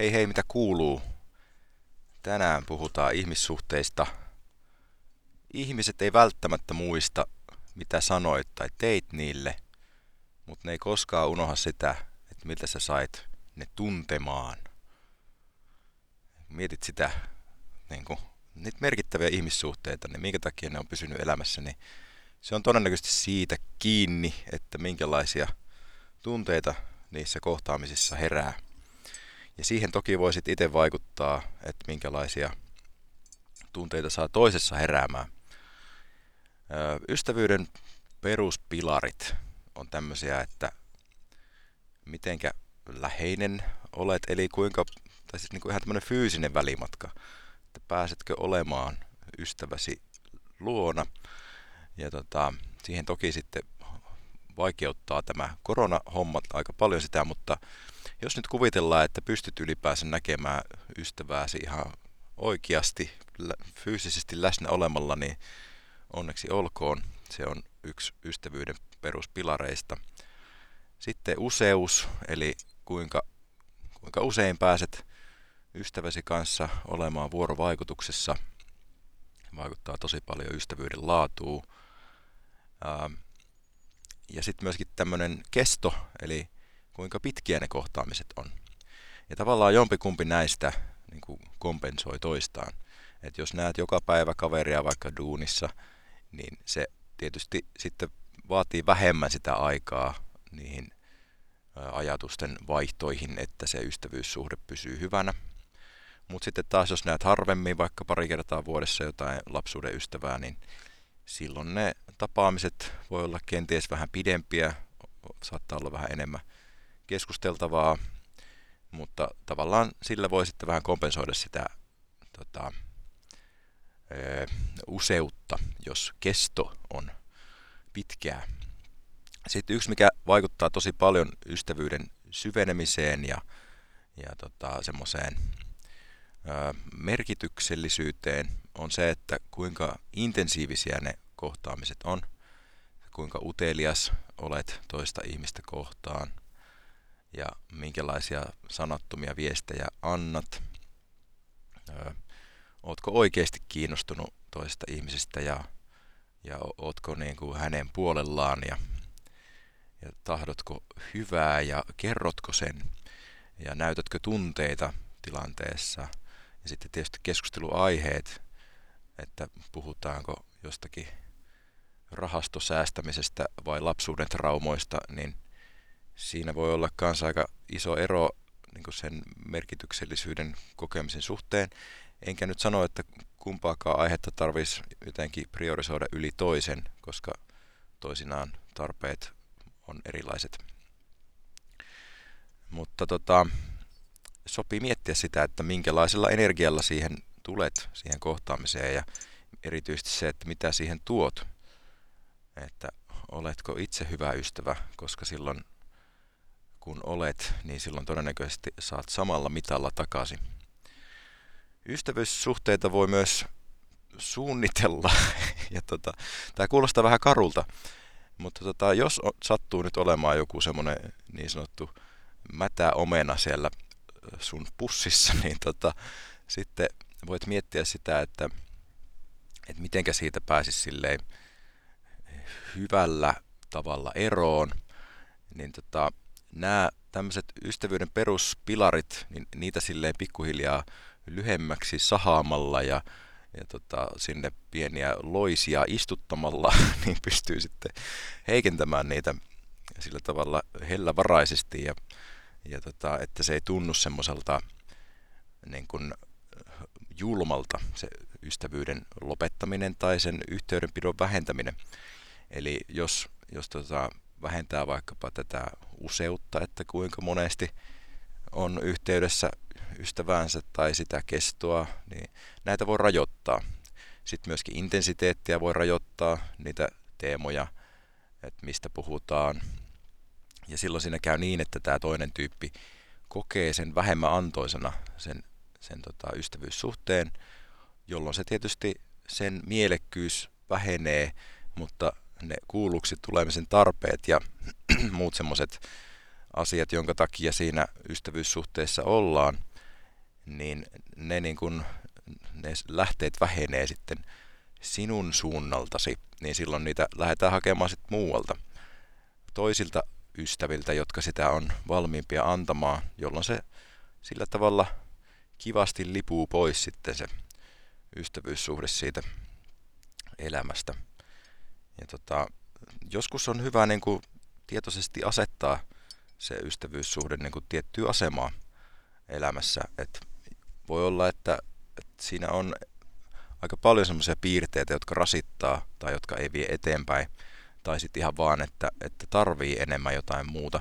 Hei hei, mitä kuuluu? Tänään puhutaan ihmissuhteista. Ihmiset ei välttämättä muista, mitä sanoit tai teit niille, mutta ne ei koskaan unoha sitä, että miltä sä sait ne tuntemaan. Mietit sitä, niin kuin, niitä merkittäviä ihmissuhteita, niin minkä takia ne on pysynyt elämässä, niin se on todennäköisesti siitä kiinni, että minkälaisia tunteita niissä kohtaamisissa herää. Ja siihen toki voisit itse vaikuttaa, että minkälaisia tunteita saa toisessa heräämään. Ystävyyden peruspilarit on tämmöisiä, että mitenkä läheinen olet, eli kuinka, tai siis niin kuin ihan tämmöinen fyysinen välimatka, että pääsetkö olemaan ystäväsi luona. Ja tota, siihen toki sitten vaikeuttaa tämä koronahommat aika paljon sitä, mutta jos nyt kuvitellaan, että pystyt ylipäänsä näkemään ystävääsi ihan oikeasti fyysisesti läsnä olemalla, niin onneksi olkoon. Se on yksi ystävyyden peruspilareista. Sitten useus, eli kuinka, kuinka usein pääset ystäväsi kanssa olemaan vuorovaikutuksessa. Vaikuttaa tosi paljon ystävyyden laatuun. Ja sitten myöskin tämmöinen kesto, eli kuinka pitkiä ne kohtaamiset on. Ja tavallaan jompikumpi näistä niin kuin kompensoi toistaan. Et jos näet joka päivä kaveria vaikka duunissa, niin se tietysti sitten vaatii vähemmän sitä aikaa niihin ajatusten vaihtoihin, että se ystävyyssuhde pysyy hyvänä. Mutta sitten taas jos näet harvemmin, vaikka pari kertaa vuodessa jotain lapsuuden ystävää, niin silloin ne tapaamiset voi olla kenties vähän pidempiä, saattaa olla vähän enemmän keskusteltavaa, mutta tavallaan sillä voi sitten vähän kompensoida sitä tota, ö, useutta, jos kesto on pitkää. Sitten yksi, mikä vaikuttaa tosi paljon ystävyyden syvenemiseen ja, ja tota, semmoiseen merkityksellisyyteen, on se, että kuinka intensiivisiä ne kohtaamiset on, kuinka utelias olet toista ihmistä kohtaan ja minkälaisia sanattomia viestejä annat. Öö, ootko oikeasti kiinnostunut toista ihmisestä ja, ja ootko niin kuin hänen puolellaan ja, ja tahdotko hyvää ja kerrotko sen ja näytätkö tunteita tilanteessa. Ja sitten tietysti keskusteluaiheet, että puhutaanko jostakin rahastosäästämisestä vai lapsuuden traumoista, niin siinä voi olla myös aika iso ero niin sen merkityksellisyyden kokemisen suhteen. Enkä nyt sano, että kumpaakaan aihetta tarvitsisi jotenkin priorisoida yli toisen, koska toisinaan tarpeet on erilaiset. Mutta tota, sopii miettiä sitä, että minkälaisella energialla siihen tulet siihen kohtaamiseen ja erityisesti se, että mitä siihen tuot. Että oletko itse hyvä ystävä, koska silloin kun olet, niin silloin todennäköisesti saat samalla mitalla takaisin. Ystävyyssuhteita voi myös suunnitella. ja tota, tämä kuulostaa vähän karulta, mutta tota, jos sattuu nyt olemaan joku semmoinen niin sanottu mätä omena siellä sun pussissa, niin tota, sitten voit miettiä sitä, että, että mitenkä siitä pääsisi silleen hyvällä tavalla eroon, niin tota, nämä tämmöiset ystävyyden peruspilarit, niin niitä silleen pikkuhiljaa lyhemmäksi sahaamalla ja, ja tota, sinne pieniä loisia istuttamalla, niin pystyy sitten heikentämään niitä sillä tavalla hellävaraisesti ja, ja tota, että se ei tunnu semmoiselta niin kuin julmalta se ystävyyden lopettaminen tai sen yhteydenpidon vähentäminen. Eli jos, jos tota, vähentää vaikkapa tätä useutta, että kuinka monesti on yhteydessä ystäväänsä tai sitä kestoa, niin näitä voi rajoittaa. Sitten myöskin intensiteettiä voi rajoittaa, niitä teemoja, että mistä puhutaan. Ja silloin siinä käy niin, että tämä toinen tyyppi kokee sen vähemmän antoisena sen, sen tota, ystävyyssuhteen, jolloin se tietysti sen mielekkyys vähenee, mutta ne kuulluksi tulemisen tarpeet ja muut semmoiset asiat, jonka takia siinä ystävyyssuhteessa ollaan, niin ne, niin kun, ne lähteet vähenee sitten sinun suunnaltasi, niin silloin niitä lähdetään hakemaan sitten muualta. Toisilta ystäviltä, jotka sitä on valmiimpia antamaan, jolloin se sillä tavalla kivasti lipuu pois sitten se ystävyyssuhde siitä elämästä. Ja tota, joskus on hyvä niin kuin tietoisesti asettaa se ystävyyssuhde niin kuin tiettyä asemaa elämässä. Et voi olla, että, että siinä on aika paljon semmoisia piirteitä, jotka rasittaa tai jotka ei vie eteenpäin. Tai sitten ihan vaan, että, että tarvii enemmän jotain muuta,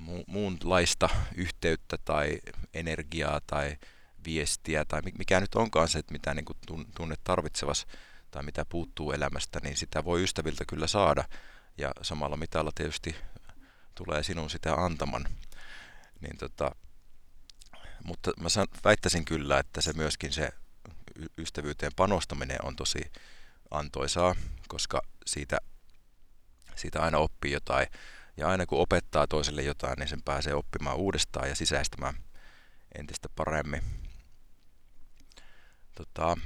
mu- muunlaista yhteyttä tai energiaa tai viestiä tai mikä nyt onkaan se, että mitä niin tunnet tarvitsevas tai mitä puuttuu elämästä, niin sitä voi ystäviltä kyllä saada. Ja samalla mitalla tietysti tulee sinun sitä antaman. Niin tota, mutta mä väittäisin kyllä, että se myöskin se ystävyyteen panostaminen on tosi antoisaa, koska siitä, siitä aina oppii jotain. Ja aina kun opettaa toiselle jotain, niin sen pääsee oppimaan uudestaan ja sisäistämään entistä paremmin. Tota,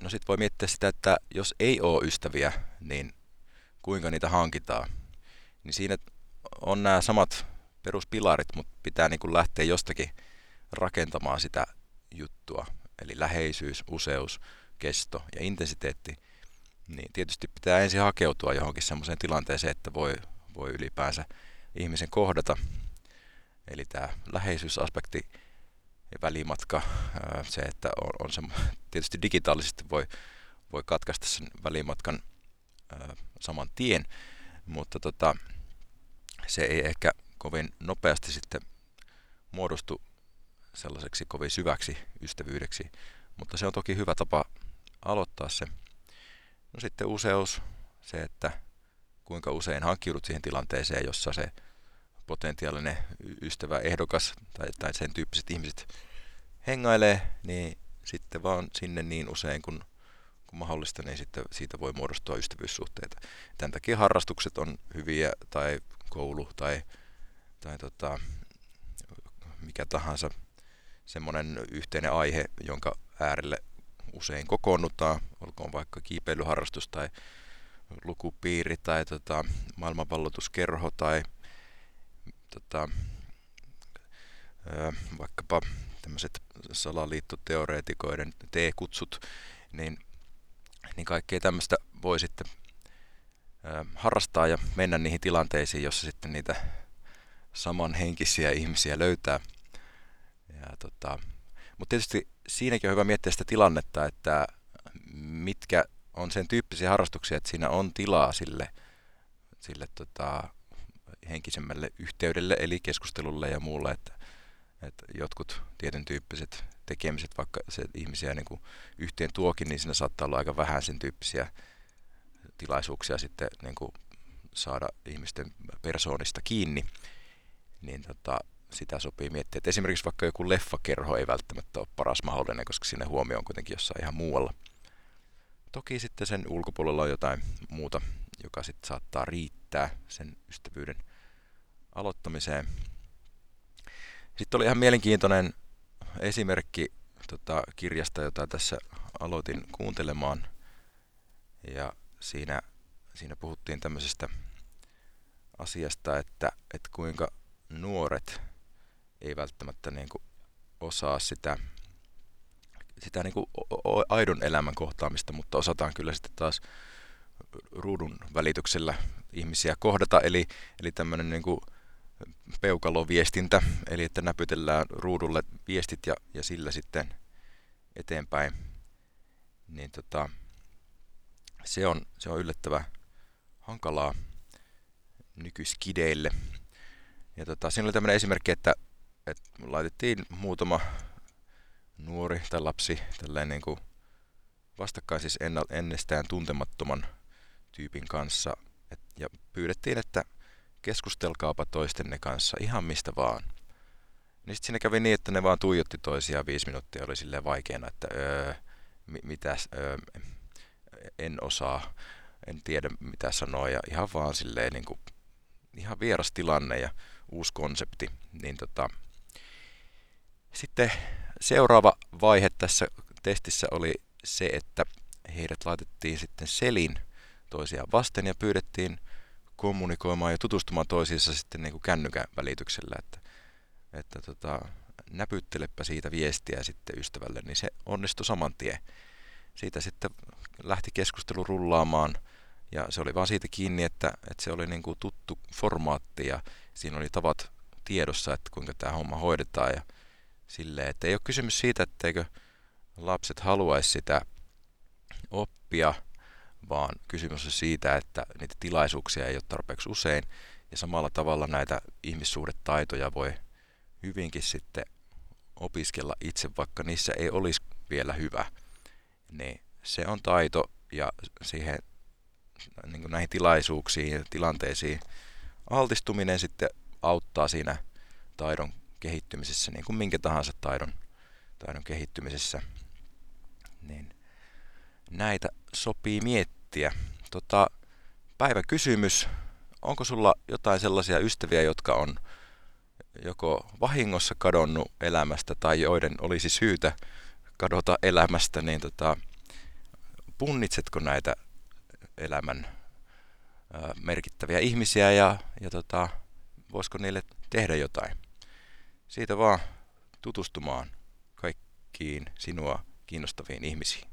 no sitten voi miettiä sitä, että jos ei ole ystäviä, niin kuinka niitä hankitaan. Niin siinä on nämä samat peruspilarit, mutta pitää niin kuin lähteä jostakin rakentamaan sitä juttua. Eli läheisyys, useus, kesto ja intensiteetti. Niin tietysti pitää ensin hakeutua johonkin semmoiseen tilanteeseen, että voi, voi ylipäänsä ihmisen kohdata. Eli tämä läheisyysaspekti välimatka, se, että on, on se, tietysti digitaalisesti voi, voi katkaista sen välimatkan saman tien, mutta tota, se ei ehkä kovin nopeasti sitten muodostu sellaiseksi kovin syväksi ystävyydeksi, mutta se on toki hyvä tapa aloittaa se. No sitten useus, se, että kuinka usein hankkiudut siihen tilanteeseen, jossa se potentiaalinen ystävä, ehdokas tai, tai sen tyyppiset ihmiset hengailee, niin sitten vaan sinne niin usein kuin, kuin mahdollista, niin sitten siitä voi muodostua ystävyyssuhteita. Tämän takia harrastukset on hyviä, tai koulu, tai, tai tota, mikä tahansa semmoinen yhteinen aihe, jonka äärelle usein kokoonnutaan, olkoon vaikka kiipeilyharrastus tai lukupiiri tai tota, maailmanvalloituskerho tai tota, vaikkapa tämmöiset salaliittoteoreetikoiden T-kutsut, niin, niin kaikkea tämmöistä voi sitten harrastaa ja mennä niihin tilanteisiin, jossa sitten niitä samanhenkisiä ihmisiä löytää – ja tota, mutta tietysti siinäkin on hyvä miettiä sitä tilannetta, että mitkä on sen tyyppisiä harrastuksia, että siinä on tilaa sille, sille tota, henkisemmälle yhteydelle, eli keskustelulle ja muulle, että, että jotkut tietyn tyyppiset tekemiset, vaikka se ihmisiä niin kuin yhteen tuokin, niin siinä saattaa olla aika vähän sen tyyppisiä tilaisuuksia sitten niin kuin saada ihmisten persoonista kiinni. Niin tota, sitä sopii miettiä. Et esimerkiksi vaikka joku leffakerho ei välttämättä ole paras mahdollinen, koska sinne huomio on kuitenkin jossain ihan muualla. Toki sitten sen ulkopuolella on jotain muuta, joka sitten saattaa riittää sen ystävyyden aloittamiseen. Sitten oli ihan mielenkiintoinen esimerkki tota, kirjasta, jota tässä aloitin kuuntelemaan. Ja siinä, siinä puhuttiin tämmöisestä asiasta, että, että kuinka nuoret ei välttämättä niin kuin osaa sitä, sitä niin kuin aidon elämän kohtaamista, mutta osataan kyllä sitten taas ruudun välityksellä ihmisiä kohdata, eli, eli tämmöinen niin kuin peukaloviestintä, eli että näpytellään ruudulle viestit ja, ja sillä sitten eteenpäin, niin tota, se, on, se on yllättävän hankalaa nykyskideille. Ja tota, siinä oli tämmöinen esimerkki, että et laitettiin muutama nuori tai lapsi tälleen niin kuin vastakkain siis ennestään tuntemattoman tyypin kanssa et, ja pyydettiin, että keskustelkaapa toistenne kanssa ihan mistä vaan. Niin sitten siinä kävi niin, että ne vaan tuijotti toisiaan viisi minuuttia, oli silleen vaikeana, että öö, mitäs, öö, en osaa, en tiedä mitä sanoa ja ihan vaan silleen niin kuin, ihan vieras tilanne ja uusi konsepti, niin tota, sitten seuraava vaihe tässä testissä oli se, että heidät laitettiin sitten selin toisiaan vasten ja pyydettiin kommunikoimaan ja tutustumaan toisiinsa sitten niin kuin kännykän välityksellä, että, että tota, näpyttelepä siitä viestiä sitten ystävälle, niin se onnistui saman tien. Siitä sitten lähti keskustelu rullaamaan ja se oli vaan siitä kiinni, että, että se oli niin kuin tuttu formaatti ja siinä oli tavat tiedossa, että kuinka tämä homma hoidetaan ja silleen, että ei ole kysymys siitä, etteikö lapset haluaisi sitä oppia, vaan kysymys on siitä, että niitä tilaisuuksia ei ole tarpeeksi usein ja samalla tavalla näitä ihmissuhdetaitoja voi hyvinkin sitten opiskella itse, vaikka niissä ei olisi vielä hyvä. Niin se on taito ja siihen niin kuin näihin tilaisuuksiin ja tilanteisiin altistuminen sitten auttaa siinä taidon kehittymisessä, niin kuin minkä tahansa taidon, taidon kehittymisessä. Niin näitä sopii miettiä. Tota, päivä kysymys. Onko sulla jotain sellaisia ystäviä, jotka on joko vahingossa kadonnut elämästä tai joiden olisi syytä kadota elämästä, niin tota, punnitsetko näitä elämän ää, merkittäviä ihmisiä ja, ja tota, voisiko niille tehdä jotain? Siitä vaan tutustumaan kaikkiin sinua kiinnostaviin ihmisiin.